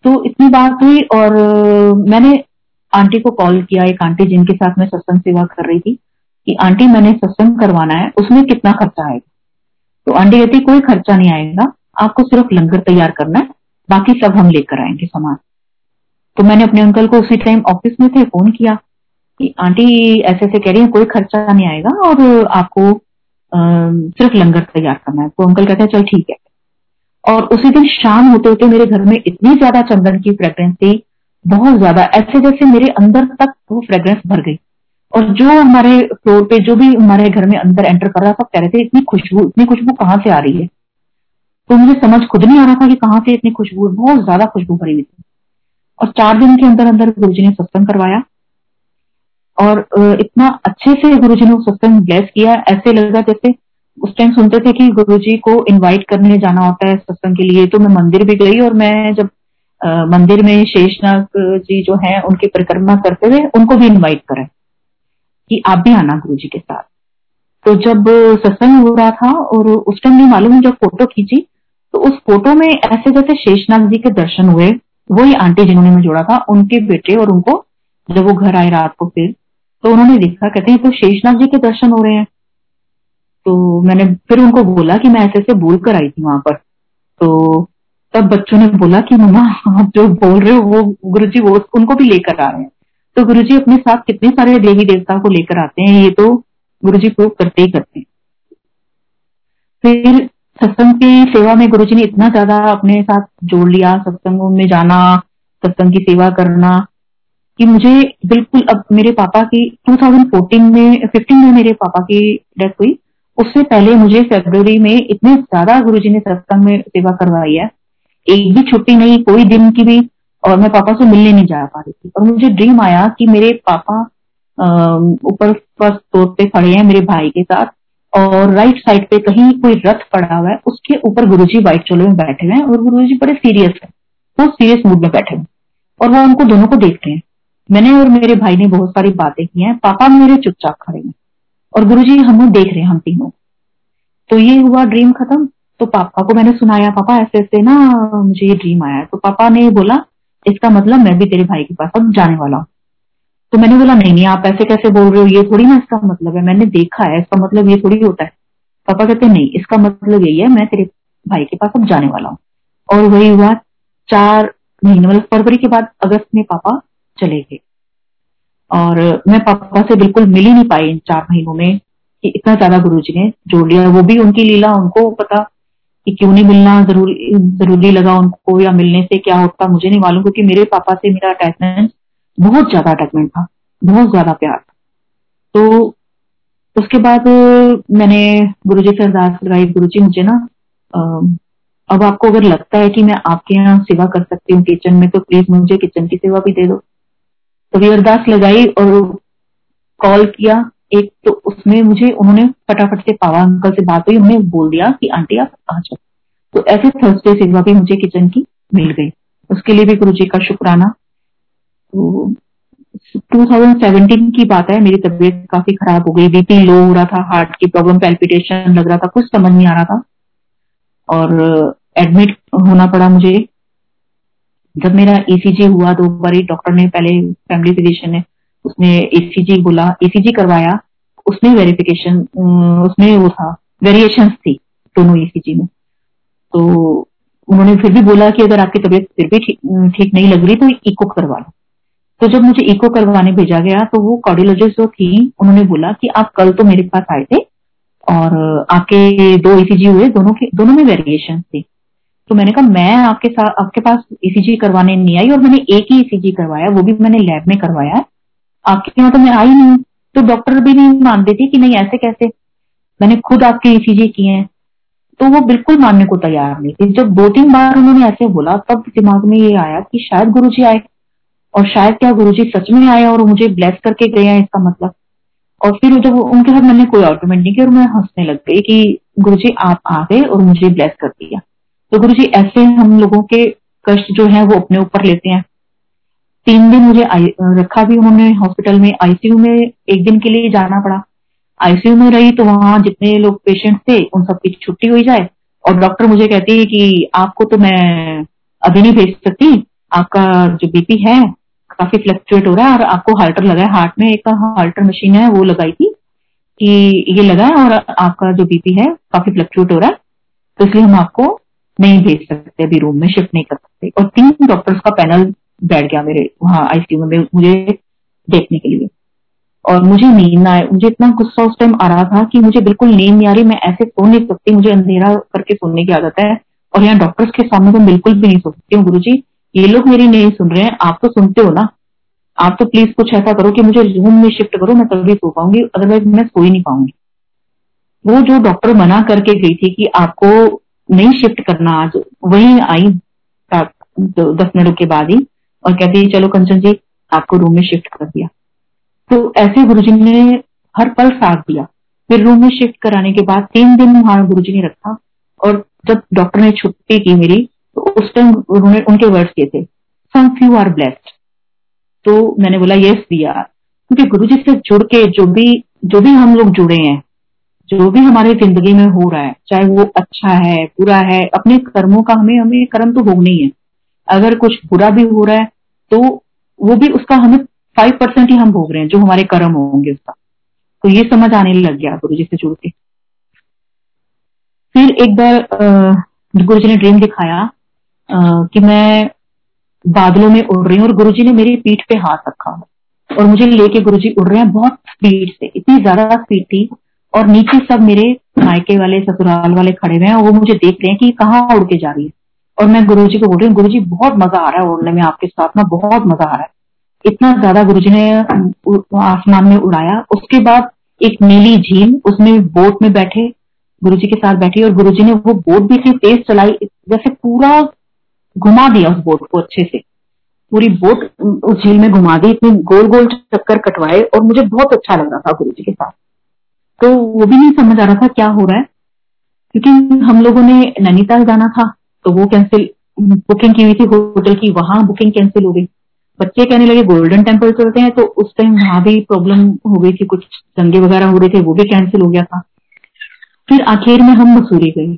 तो इतनी बात हुई और, मैंने आंटी को कॉल किया एक आंटी जिनके साथ मैं सत्संग सेवा कर रही थी कि आंटी मैंने सत्संग करवाना है उसमें कितना खर्चा आएगा? तो आंटी कहती कोई खर्चा नहीं आएगा आपको सिर्फ़ लंगर तैयार करना है बाकी सब हम लेकर आएँगे सामान. तो मैंने अपने अंकल को उसी टाइम ऑफ़िस में थे फ़ोन किया कि आंटी ऐसे ऐसे कह रही है कोई खर्चा नहीं आएगा और आपको आ, सिर्फ़ लंगर तैयार करना है. तो अंकल कहते हैं चल ठीक है। और उसी दिन शाम होते होते मेरे घर में इतनी ज़्यादा चंदन की फ्रेग्रेंस थी बहुत ज़्यादा। ऐसे जैसे मेरे अंदर तक वो फ्रेग्रेंस भर गई। और जो हमारे फ्लोर पे, जो भी हमारे घर में अंदर एंटर कर रहा था कह रहे थे, इतनी खुशबू इतनी खुशबू कहाँ से आ रही है? तो मुझे समझ खुद नहीं आ रहा था कि कहाँ से इतनी खुशबू, बहुत ज़्यादा खुशबू भरी हुई थी। और चार दिन के अंदर अंदर गुरु ने सत्संग करवाया। और इतना अच्छे से गुरु ने सत्संग ब्लेस किया। ऐसे लगा जैसे उस टाइम सुनते थे कि गुरु को इनवाइट करने जाना होता है सत्संग के लिए तो मैं मंदिर भी गई और मैं जब मंदिर में शेषनाग जी जो है, उनकी परिक्रमा करते हुए उनको भी इनवाइट करें कि आप भी आना गुरु जी के साथ। तो जब सत्संग हो रहा था और उस टाइम नहीं मालूम जब फ़ोटो खींची तो उस फ़ोटो में ऐसे जैसे शेषनाग जी के दर्शन हुए, वही आंटी जिन्होंने मैं जोड़ा था, उनके बेटे और उनको जब वो घर आए रात को फिर तो उन्होंने देखा, कहते हैं तो शेषनाग जी के दर्शन हो रहे हैं। तो मैंने फिर उनको बोला कि मैं ऐसे ऐसे बोल कर आई थी वहाँ पर। तो तब बच्चों ने बोला कि मम्मा, आप जो बोल रहे हो, वो गुरु जी वो उनको भी लेकर आ रहे हैं। तो गुरु जी अपने साथ कितने सारे देवी देवता को लेकर आते हैं, ये तो गुरु जी प्रूव करते ही करते हैं। फिर सत्संग की सेवा में गुरु जी ने इतना ज़्यादा अपने साथ जोड़ लिया, सत्संगों में जाना, सत्संग की सेवा करना, कि मुझे बिल्कुल अब मेरे पापा की 2014 में 15 में मेरे पापा की डेथ हुई, उससे पहले मुझे फेब्रवरी में इतने ज़्यादा गुरु जी ने सत्संग में सेवा करवाई है। एक भी छुट्टी नहीं, कोई दिन की भी, और मैं पापा से मिलने नहीं जा पा रही थी। और मुझे ड्रीम आया कि मेरे पापा ऊपर फ़र्स्ट फ्लोर पे खड़े हैं मेरे भाई के साथ, और राइट साइड पे कहीं कोई रथ पड़ा हुआ है, उसके ऊपर गुरुजी व्हाइट चोले में बैठे हुए हैं, और गुरुजी बड़े सीरियस है वो सीरियस मूड में बैठे हुए और वो उनको दोनों को देख रहे हैं। मैंने और मेरे भाई ने बहुत सारी बातें की हैं, पापा मेरे चुपचाप खड़े हैं, और गुरु जी हम देख रहे हैं हम तीनों। तो ये हुआ ड्रीम खत्म। तो पापा को मैंने सुनाया, पापा, ऐसे ऐसे ना मुझे ये ड्रीम आया तो पापा ने बोला, इसका मतलब मैं भी तेरे भाई के पास अब जाने वाला हूँ। तो मैंने बोला, नहीं नहीं, आप ऐसे कैसे बोल रहे हो? ये थोड़ी ना इसका मतलब है। मैंने देखा है, इसका मतलब ये थोड़ी होता है। पापा कहते, नहीं, इसका मतलब यही है, मैं तेरे भाई के पास अब जाने वाला हूँ। और वही हुआ, चार महीने मतलब फरवरी के बाद अगस्त में पापा चले गए। और मैं पापा से बिल्कुल मिल ही नहीं पाई इन चार महीनों में कि इतना ज़्यादा गुरु जी ने जोड़ लिया। वो भी उनकी लीला, उनको पता कि क्यों नहीं मिलना ज़रूरी ज़रूरी लगा उनको या मिलने से क्या होता, मुझे नहीं मालूम, क्योंकि मेरे पापा से मेरा अटैचमेंट बहुत ज़्यादा अटैचमेंट था, बहुत ज़्यादा प्यार था। तो उसके बाद मैंने गुरु जी से अरदास लगाई गुरु जी मुझे ना अब आपको अगर लगता है कि मैं आपके यहाँ सेवा कर सकती हूँ किचन में तो प्लीज़ मुझे किचन की सेवा भी दे दो। तो अरदास लगाई और कॉल किया। एक तो उसमें मुझे, उन्होंने फटाफट से पावा अंकल से बात हुई, उन्होंने बोल दिया कि, आंटी, आप आ जाओ। तो ऐसे थर्सडे सेवा भी मुझे किचन की मिल गई। उसके लिए भी गुरु जी का शुक्राना। तो 2017 की बात है, मेरी तबीयत काफ़ी खराब हो गई। बीपी लो हो रहा था हार्ट की प्रॉब्लम पेल्पिटेशन लग रहा था, कुछ समझ नहीं आ रहा था। और एडमिट होना पड़ा मुझे। जब मेरा ईसीजी e हुआ, दो बार डॉक्टर ने, पहले फैमिली फिजिशियन ने उसने ईसीजी e बोला ईसीजी e करवाया, उसमें वेरिफिकेशन उसमें वो था वेरिएशन थी दोनों ईसीजी में। तो उन्होंने फिर भी बोला कि अगर आपकी तबीयत फिर भी ठीक नहीं लग रही तो इको करवा लो। तो जब मुझे इको करवाने भेजा गया तो वो कार्डियोलॉजिस्ट जो थी, उन्होंने बोला कि आप कल तो मेरे पास आए थे और आपके दो ईसीजी हुए, दोनों के, दोनों में वेरिएशन थे। तो मैंने कहा, मैं आपके साथ आपके पास ईसीजी करवाने नहीं आई और मैंने एक ही ईसीजी करवाया, वो भी मैंने लैब में करवाया आपके यहाँ तो मैं आई नहीं तो डॉक्टर भी नहीं मानते थे कि नहीं, ऐसे कैसे? मैंने खुद आपके ये चीज़ें किए हैं। तो वो बिल्कुल मानने को तैयार नहीं थे। जब दो तीन बार उन्होंने ऐसे बोला, तब दिमाग में ये आया कि शायद गुरु जी आए, और शायद क्या गुरु जी सच में आए और मुझे ब्लेस करके गए हैं इसका मतलब। और फिर जब उनके साथ मैंने कोई आर्ग्यूमेंट नहीं किया, और मैं हंसने लग गई कि गुरु जी आप आ गए और मुझे ब्लेस कर दिया। तो गुरु जी ऐसे हम लोगों के कष्ट जो है, वो अपने ऊपर लेते हैं। तीन दिन मुझे रखा भी उन्होंने हॉस्पिटल में आईसीयू में एक दिन के लिए जाना पड़ा। आईसीयू में रही तो वहाँ जितने लोग पेशेंट थे, उन सबकी छुट्टी हो जाए। और डॉक्टर मुझे कहती है कि आपको तो मैं अभी नहीं भेज सकती, आपका जो बीपी है, काफ़ी फ्लक्चुएट हो रहा है और आपको हार्टर लगा है। हार्ट में एक हार्टर मशीन है, वो लगाई थी कि ये लगा है और आपका जो बीपी है, काफ़ी फ्लक्चुएट हो रहा है। तो इसलिए हम आपको नहीं भेज सकते, अभी रूम में शिफ्ट नहीं कर सकते। और तीन डॉक्टर्स का पैनल बैठ गया मेरे वहाँ आईसीयू में मुझे देखने के लिए। और मुझे नींद ना आए, मुझे इतना गुस्सा उस टाइम आ रहा था कि मुझे बिल्कुल नींद नहीं आ रही, मैं ऐसे सो नहीं सकती, मुझे अंधेरा करके सोने की आदत है। और यहाँ डॉक्टर्स के सामने तो बिल्कुल भी नहीं सो सकती हूँ गुरु जी ये लोग मेरी नहीं सुन रहे हैं, आप तो सुनते हो ना। आप तो प्लीज़ कुछ ऐसा करो कि मुझे रूम में शिफ्ट करो, मैं तभी सो पाऊँगी अदरवाइज़ मैं सो ही नहीं पाऊँगी। वो जो डॉक्टर मना करके गई थी कि आपको नहीं शिफ्ट करना आज, वही आई दस मिनट के बाद ही। और कहती है, चलो कंचन जी, आपको रूम में शिफ्ट कर दिया. तो ऐसे गुरु जी ने हर पल साथ दिया। फिर रूम में शिफ्ट कराने के बाद तीन दिन वहाँ गुरु जी ने रखा और जब डॉक्टर ने छुट्टी की मेरी तो उस टाइम उन्होंने, उनके वर्ड्स किए थे सम फ्यू आर ब्लेस्ड तो मैंने बोला यस दिया क्योंकि गुरु जी से जुड़ के जो भी जो भी हम लोग जुड़े हैं, जो भी हमारी ज़िंदगी में हो रहा है, चाहे वो अच्छा है, बुरा है, अपने कर्मों का हमें हमें कर्म तो भोगना ही है। अगर कुछ बुरा भी हो रहा है तो वो भी उसका हमें फाइव परसेंट ही हम भोग रहे हैं, जो हमारे कर्म होंगे उसका। तो ये समझ आने लग गया गुरु जी से जुड़ के। फिर एक बार गुरु जी ने ड्रीम दिखाया कि मैं बादलों में उड़ रही हूँ और गुरु जी ने मेरी पीठ पे हाथ रखा और मुझे लेके गुरु जी उड़ रहे हैं बहुत स्पीड से, इतनी ज़्यादा स्पीड थी और नीचे सब मेरे मायके वाले, ससुराल वाले खड़े हुए हैं और वो मुझे देख रहे हैं कि कहाँ उड़ के जा रही है। और मैं गुरु जी को बोल रही हूँ गुरु जी बहुत मज़ा आ रहा है उड़ने में, आपके साथ ना बहुत मज़ा आ रहा है। इतना ज़्यादा गुरु जी ने आसमान में उड़ाया। उसके बाद एक नीली झील, उसमें बोट में बैठे गुरु जी के साथ बैठी और गुरु जी ने वो बोट भी इतनी तेज चलाई, जैसे पूरा घुमा दिया उस बोट को अच्छे से। पूरी बोट उस झील में घुमा दी, इतने गोल गोल चक्कर कटवाए और मुझे बहुत अच्छा लग रहा था गुरु जी के साथ। तो वो भी नहीं समझ आ रहा था क्या हो रहा है, क्योंकि हम लोगों ने नैनीताल जाना था। तो वो कैंसिल बुकिंग की हुई थी होटल की, वहाँ बुकिंग कैंसिल हो गई। बच्चे कहने लगे गोल्डन टेंपल चलते हैं तो उस टाइम वहाँ भी प्रॉब्लम हो गई थी, कुछ दंगे वगैरह हो रहे थे, वो भी कैंसिल हो गया था। फिर आखिर में हम मसूरी गए।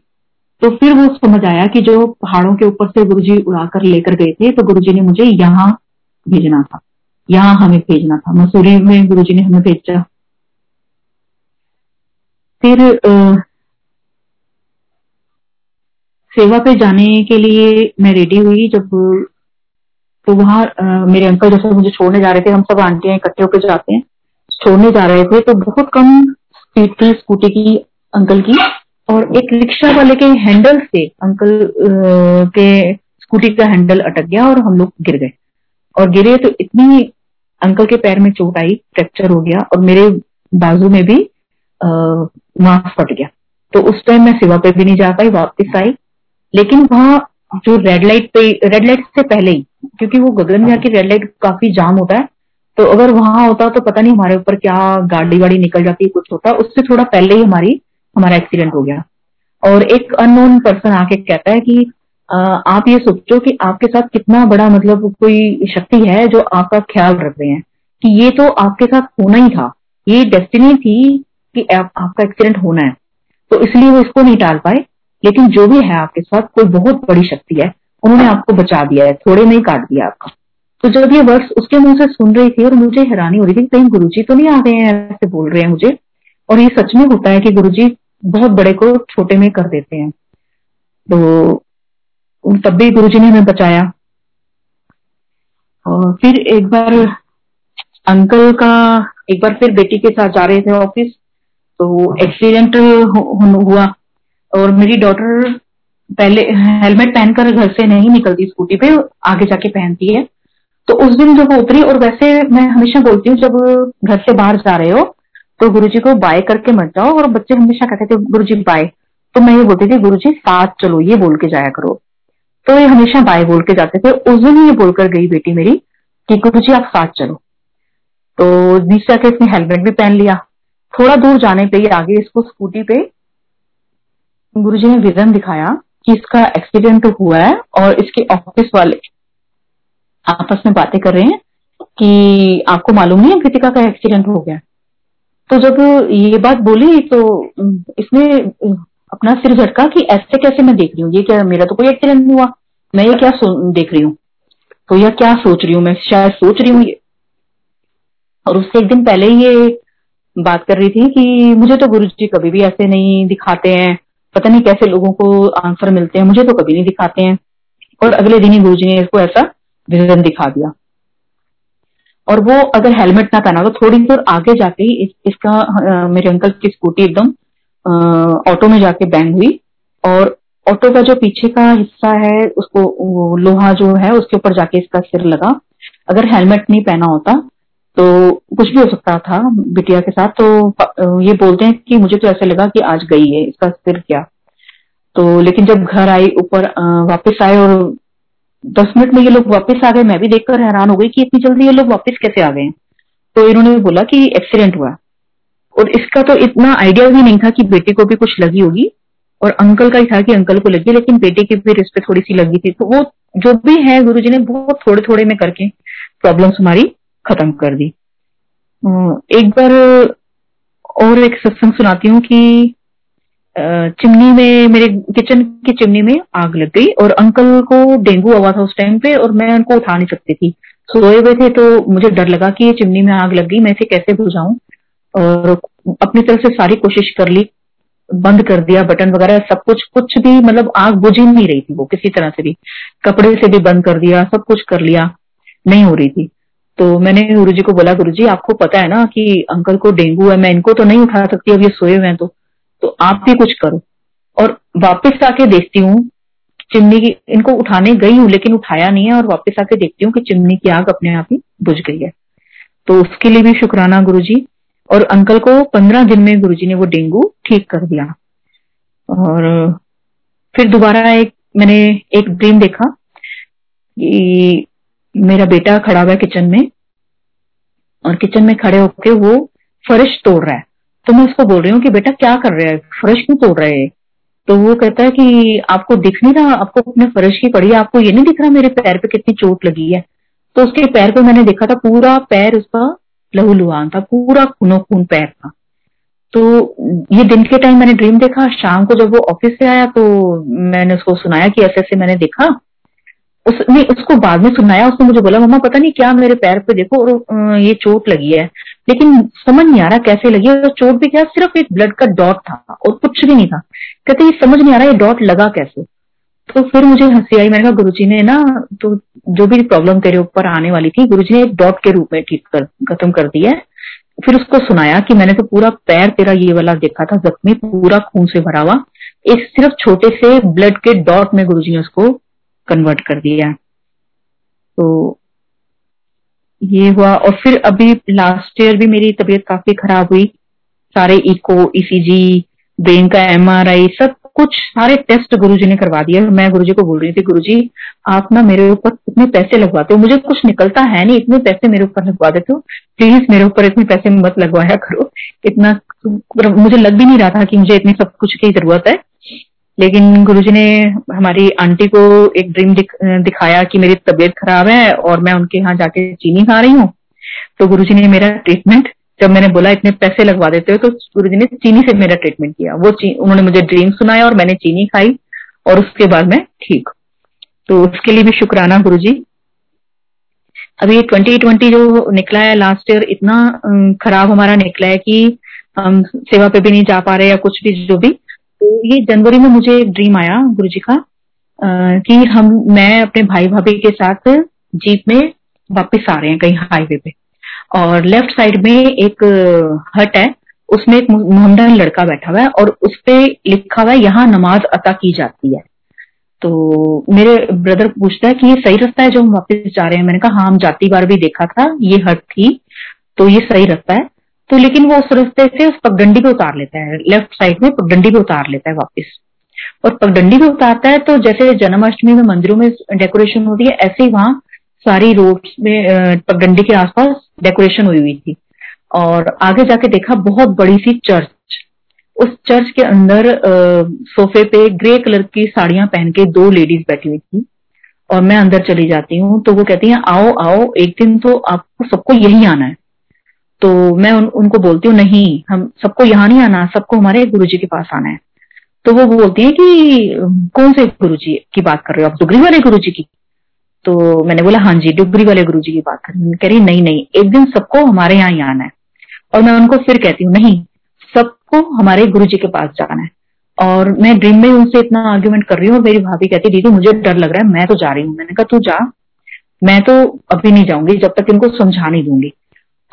तो फिर वो समझ आया कि जो पहाड़ों के ऊपर से गुरुजी उड़ाकर लेकर गए थे तो गुरुजी ने मुझे यहाँ भेजना था। यहाँ हमें भेजना था। मसूरी में गुरुजी ने हमें भेजा। फिर सेवा पे जाने के लिए मैं रेडी हुई जब तो वहाँ मेरे अंकल जैसे मुझे छोड़ने जा रहे थे, हम सब आंटियाँ इकट्ठे होकर जाते हैं। छोड़ने जा रहे थे तो बहुत कम स्पीड थी स्कूटी की अंकल की। और एक रिक्शा वाले के हैंडल से अंकल के स्कूटी का हैंडल अटक गया और हम लोग गिर गए। और गिरे तो इतनी अंकल के पैर में चोट आई फ्रैक्चर हो गया और मेरे बाजू में भी मांस फट गया। तो उस टाइम मैं सेवा पे भी नहीं जा पाई, वापस आई। लेकिन वहाँ जो रेड लाइट पे रेड लाइट से पहले ही क्योंकि वो गगन विहार की रेड लाइट काफ़ी जाम होता है तो अगर वहाँ होता तो पता नहीं हमारे ऊपर क्या गाड़ी वाड़ी निकल जाती कुछ होता। उससे थोड़ा पहले ही हमारी हमारा एक्सीडेंट हो गया। और एक अननोन पर्सन आके कहता है कि आ, आप ये सोचो कि आपके साथ कितना बड़ा मतलब कोई शक्ति है जो आपका ख्याल रख रहे हैं कि ये तो आपके साथ होना ही था। ये डेस्टिनी थी कि आप, आपका एक्सीडेंट होना है। तो इसलिए वो इसको नहीं टाल पाए। लेकिन जो भी है आपके साथ, कोई बहुत बड़ी शक्ति है, उन्होंने आपको बचा दिया है, थोड़े में काट दिया आपका। तो जब ये वर्ड्स उसके मुँह से सुन रही थी और मुझे हैरानी हो रही थी कहीं गुरुजी तो नहीं आ गए हैं, ऐसे बोल रहे हैं मुझे। और ये सच में होता है कि गुरुजी बहुत बड़े को छोटे में कर देते हैं। तो तब भी गुरु जी ने हमें बचाया। और फिर एक बार अंकल का, एक बार फिर बेटी के साथ जा रहे थे ऑफ़िस तो एक्सीडेंट हुआ। और मेरी डॉटर पहले हेलमेट पहनकर घर से नहीं निकलती स्कूटी पे, आगे जाके पहनती है। तो उस दिन जब वो उतरी, और वैसे मैं हमेशा बोलती हूँ, जब घर से बाहर जा रहे हो तो गुरु जी को बाय करके मत जाओ, और बच्चे हमेशा कहते थे गुरु जी बाय तो मैं ये बोलती थी गुरु जी साथ चलो, ये बोल के जाया करो। तो ये हमेशा बाय बोल के जाते थे। उस दिन ये बोलकर गई बेटी मेरी कि गुरु जी आप साथ चलो। तो बीच जाके इसने हेलमेट भी पहन लिया। थोड़ा दूर जाने पे आगे इसको स्कूटी पे गुरु जी ने विजन दिखाया कि इसका एक्सीडेंट हुआ है और इसके ऑफ़िस वाले आपस में बातें कर रहे हैं कि आपको मालूम नहीं है कृतिका का एक्सीडेंट हो गया। तो जब ये बात बोली तो इसने अपना सिर झटका कि ऐसे कैसे मैं देख रही हूँ? ये क्या मेरा तो कोई एक्सीडेंट नहीं हुआ? मैं ये क्या देख रही हूँ? तो यह क्या सोच रही हूँ मैं? शायद सोच रही हूँ और उससे एक दिन पहले ये बात कर रही थी कि मुझे तो गुरु जी कभी भी ऐसे नहीं दिखाते हैं। पता नहीं कैसे लोगों को आंसर मिलते हैं मुझे तो कभी नहीं दिखाते हैं। और अगले दिन ही गुरु जी ने इसको ऐसा विजन दिखा दिया। और वो अगर हेलमेट ना पहना तो थोड़ी देर आगे जाके ही इस, इसका आ, मेरे अंकल की स्कूटी एकदम ऑटो में जाके बैंग हुई। और ऑटो का जो पीछे का हिस्सा है उसको लोहा जो है उसके ऊपर जाके इसका सिर लगा। अगर हेलमेट नहीं पहना होता तो कुछ भी हो सकता था बिटिया के साथ। तो ये बोलते हैं कि मुझे तो ऐसा लगा कि आज गई है, इसका सिर क्या? तो लेकिन जब घर आई, ऊपर वापस आए और दस मिनट में ये लोग वापस आ गए, मैं भी देखकर हैरान हो गई कि इतनी जल्दी ये लोग वापस कैसे आ गए। तो इन्होंने भी बोला कि एक्सीडेंट हुआ। और इसका तो इतना आइडिया भी नहीं था कि बेटे को भी कुछ लगी होगी और अंकल का ही था कि अंकल को लगी, लेकिन बेटे की भी रिस्क पे थोड़ी सी लगी थी। तो वो जो भी है गुरु जी ने बहुत थोड़े थोड़े में करके प्रॉब्लम्स हमारी खत्म कर दी। एक बार और एक सत्संग सुनाती हूँ कि चिमनी में, मेरे किचन की चिमनी में आग लग गई और अंकल को डेंगू हुआ था उस टाइम पे और मैं उनको उठा नहीं सकती थी। सोए हुए थे तो मुझे डर लगा कि ये चिमनी में आग लग गई, मैं इसे कैसे बुझाऊं और अपनी तरफ़ से सारी कोशिश कर ली, बंद कर दिया, बटन वगैरह, सब कुछ कुछ भी मतलब आग बुझ ही नहीं रही थी वो किसी तरह से भी। कपड़े से भी बंद कर दिया, सब कुछ कर लिया, नहीं हो रही थी। तो मैंने गुरु जी को बोला गुरु जी आपको पता है ना कि अंकल को डेंगू है, मैं इनको तो नहीं उठा सकती, अब ये सोए हुए हैं तो तो आप भी कुछ करो। और वापस आके देखती हूँ, चिमनी की, इनको उठाने गई हूँ, लेकिन उठाया नहीं है, और वापस आके देखती हूँ कि चिमनी की आग अपने आप ही बुझ गई है। तो उसके लिए भी शुक्राना गुरु जी और अंकल को पंद्रह दिन में गुरु जी ने वो डेंगू ठीक कर दिया। और फिर दोबारा एक, मैंने एक ड्रीम देखा कि मेरा बेटा खड़ा हुआ है किचन में और किचन में खड़े होके वो फर्श तोड़ रहा है। तो मैं उसको बोल रही हूँ कि बेटा क्या कर रहे हैं? फर्श क्यों तोड़ रहे हैं? तो वो कहता है कि आपको दिख नहीं रहा, आपको अपने फर्श की पड़ी आपको ये नहीं दिख रहा मेरे पैर पे कितनी चोट लगी है। तो उसके पैर पे मैंने देखा था पूरा पैर उसका लहू लुहान था, पूरा खूनो खून पैर था। तो ये दिन के टाइम मैंने ड्रीम देखा, शाम को जब वो ऑफ़िस से आया तो मैंने उसको सुनाया कि ऐसे ऐसे मैंने देखा। उसने उसको बाद में सुनाया, उसने मुझे बोला, मम्मा, पता नहीं क्या मेरे पैर पे देखो, और ये चोट लगी है। लेकिन समझ नहीं आ रहा कैसे लगी और चोट भी क्या, सिर्फ़ एक ब्लड का डॉट था, और कुछ भी नहीं था। कहते, ये समझ नहीं आ रहा, ये डॉट लगा कैसे? तो फिर मुझे हँसी आई, मैंने कहा, गुरुजी ने ना तो जो भी प्रॉब्लम तेरे ऊपर आने वाली थी, गुरुजी ने एक डॉट के रूप में ठीक कर, खत्म कर दिया फिर उसको सुनाया कि मैंने तो पूरा पैर तेरा ये वाला देखा था, जख्मी, पूरा खून से भरा हुआ। एक सिर्फ़ छोटे से ब्लड के डॉट में गुरुजी ने उसको कन्वर्ट कर दिया। तो ये हुआ और फिर अभी लास्ट ईयर भी मेरी तबीयत काफ़ी खराब हुई। सारे इको ईसीजी ब्रेन का एमआरआई सब कुछ, सारे टेस्ट गुरुजी ने करवा दिया मैं गुरुजी को बोल रही थी गुरुजी आप ना मेरे ऊपर इतने पैसे लगवाते हो मुझे कुछ निकलता है नहीं, इतने पैसे मेरे ऊपर लगवा देते हो प्लीज़ मेरे ऊपर इतने पैसे मत लगवाया करो, इतना मुझे लग भी नहीं रहा था कि मुझे इतनी सब कुछ की ज़रूरत है। लेकिन गुरुजी ने हमारी आंटी को एक ड्रीम दिख, दिखाया कि मेरी तबीयत खराब है और मैं उनके यहाँ जाके चीनी खा रही हूँ। तो गुरुजी ने मेरा ट्रीटमेंट जब मैंने बोला इतने पैसे लगवा देते हो तो गुरु जी ने चीनी से मेरा ट्रीटमेंट किया। वो उन्होंने मुझे ड्रीम सुनाया और मैंने चीनी खाई और उसके बाद मैं ठीक। तो उसके लिए भी शुक्राना गुरु जी अभी ट्वेंटी ट्वेंटी जो निकला है लास्ट ईयर इतना खराब हमारा निकला है कि हम सेवा पे भी नहीं जा पा रहे या कुछ भी जो भी तो ये जनवरी में मुझे एक ड्रीम आया गुरु जी का कि हम, मैं अपने भाई भाभी के साथ जीप में वापस आ रहे हैं कहीं हाईवे पे। और लेफ़्ट साइड में एक हट है, उसमें एक मोहम्मदन लड़का बैठा हुआ है और उस पर लिखा हुआ है, यहाँ नमाज़ अता की जाती है। तो मेरे ब्रदर पूछता है कि ये सही रास्ता है जो हम वापस जा रहे हैं? मैंने कहा हाँ हम जाती बार भी देखा था, ये हट थी तो ये सही रास्ता है। तो लेकिन वो उस रास्ते से उस पगडंडी पे उतार लेता है लेफ़्ट साइड में पगडंडी पे उतार लेता है वापस। और पगडंडी पे उतारता है तो जैसे जन्माष्टमी में मंदिरों में डेकोरेशन होती है, ऐसे ही वहाँ सारी रोड में पगडंडी के आसपास डेकोरेशन हुई हुई थी। और आगे जाके देखा बहुत बड़ी सी चर्च उस चर्च के अंदर सोफे पे ग्रे कलर की साड़ियाँ पहन के दो लेडीज़ बैठी हुई थी। और मैं अंदर चली जाती हूँ तो वो कहती हैं, आओ आओ, एक दिन तो आपको सबको यही आना है। तो मैं उन, उनको बोलती हूँ नहीं हम सबको यहाँ नहीं आना सबको हमारे गुरु जी के पास आना है। तो वो बोलती है कि कौन से गुरु जी की बात कर रहे हो? आप दुगरी वाले गुरु जी की? तो मैंने बोला हाँ जी डुगरी वाले गुरु जी की बात कर कह रही नहीं नहीं एक दिन सबको हमारे यहाँ ही आना है। और मैं उनको फिर कहती हूँ नहीं सबको हमारे गुरु जी के पास जाना है। और मैं ड्रीम में उनसे इतना आर्ग्यूमेंट कर रही हूँ मेरी भाभी कहती दीदी मुझे डर लग रहा है मैं तो जा रही हूँ। मैंने कहा तू जा मैं तो अभी नहीं जाऊँगी जब तक इनको समझा नहीं दूँगी।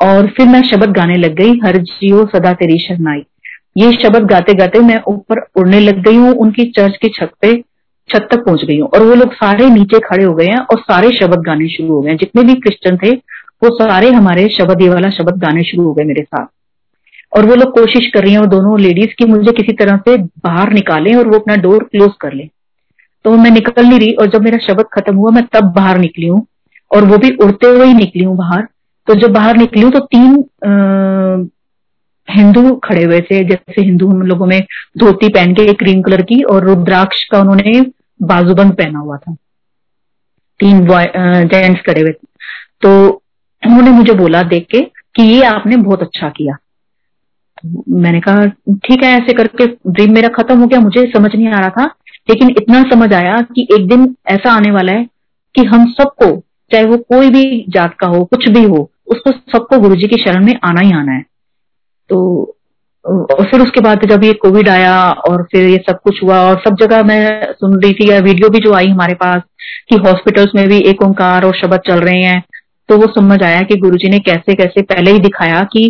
और फिर मैं शब्द गाने लग गई, हर जियो सदा तेरी शरनाई ये शब्द गाते गाते मैं ऊपर उड़ने लग गई हूँ, उनकी चर्च की छत पे, छत तक पहुँच गई हूँ। और वो लोग सारे नीचे खड़े हो गए हैं और सारे शब्द गाने शुरू हो गए जितने भी क्रिश्चियन थे, वो सारे हमारे शब्द, ये वाला शब्द गाने शुरू हो गए मेरे साथ। और वो लोग कोशिश कर रही हैं दोनों लेडीज़ की मुझे किसी तरह से बाहर निकालें और वो अपना डोर क्लोज कर ले। तो मैं निकल नहीं रही और जब मेरा शब्द खत्म हुआ, मैं तब बाहर निकली हूँ और वो भी उड़ते हुए ही निकली हूँ बाहर। तो जब बाहर निकली तो तीन हिंदू खड़े हुए थे। जैसे हिंदू हम लोगों में धोती पहन के क्रीम कलर की और रुद्राक्ष का उन्होंने बाजूबंद पहना हुआ था। तीन जेंट्स खड़े हुए थे। तो उन्होंने मुझे बोला देख के कि ये आपने बहुत अच्छा किया। मैंने कहा, ठीक है, ऐसे करके ड्रीम मेरा खत्म हो गया, मुझे समझ नहीं आ रहा था। लेकिन इतना समझ आया कि एक दिन ऐसा आने वाला है कि हम सबको, चाहे वो कोई भी जात का हो, कुछ भी हो उसको सबको गुरु जी की शरण में आना ही आना है। तो और फिर उसके बाद जब ये कोविड आया और फिर ये सब कुछ हुआ और सब जगह मैं सुन रही थी या वीडियो भी जो आई हमारे पास कि हॉस्पिटल्स में भी एक ओंकार और शब्द चल रहे हैं तो वो समझ आया कि गुरुजी ने कैसे कैसे पहले ही दिखाया कि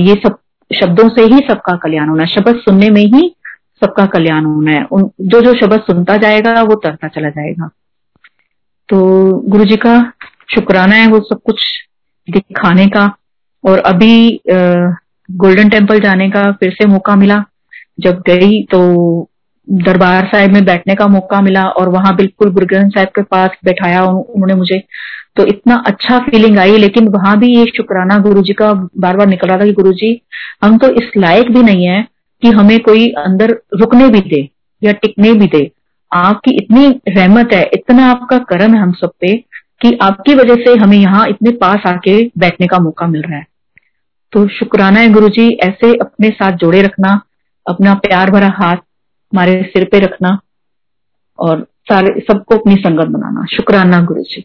ये सब शब्दों से ही सबका कल्याण होना है। शब्द सुनने में ही सबका कल्याण होना है। उन, जो जो शब्द सुनता जाएगा वो तरता चला जाएगा। तो गुरु जी का शुक्राना है वो सब कुछ दिखाने का और अभी गोल्डन टेंपल जाने का फिर से मौका मिला। जब गई तो दरबार साहिब में बैठने का मौका मिला और वहाँ बिल्कुल गुरु ग्रंथ साहिब के पास बैठाया उन्होंने मुझे। तो इतना अच्छा फीलिंग आई, लेकिन वहाँ भी ये शुक्राना गुरु जी का बार बार निकल रहा था कि गुरु जी हम तो इस लायक भी नहीं है कि हमें कोई अंदर रुकने भी दे या टिकने भी दे। आपकी इतनी रहमत है, इतना आपका कर्म है हम सब पे। कि आपकी वजह से हमें यहाँ इतने पास आके बैठने का मौका मिल रहा है। तो शुक्राना है गुरु जी ऐसे अपने साथ जोड़े रखना, अपना प्यार भरा हाथ हमारे सिर पे रखना और सारे, सबको अपनी संगत बनाना। शुक्राना गुरु जी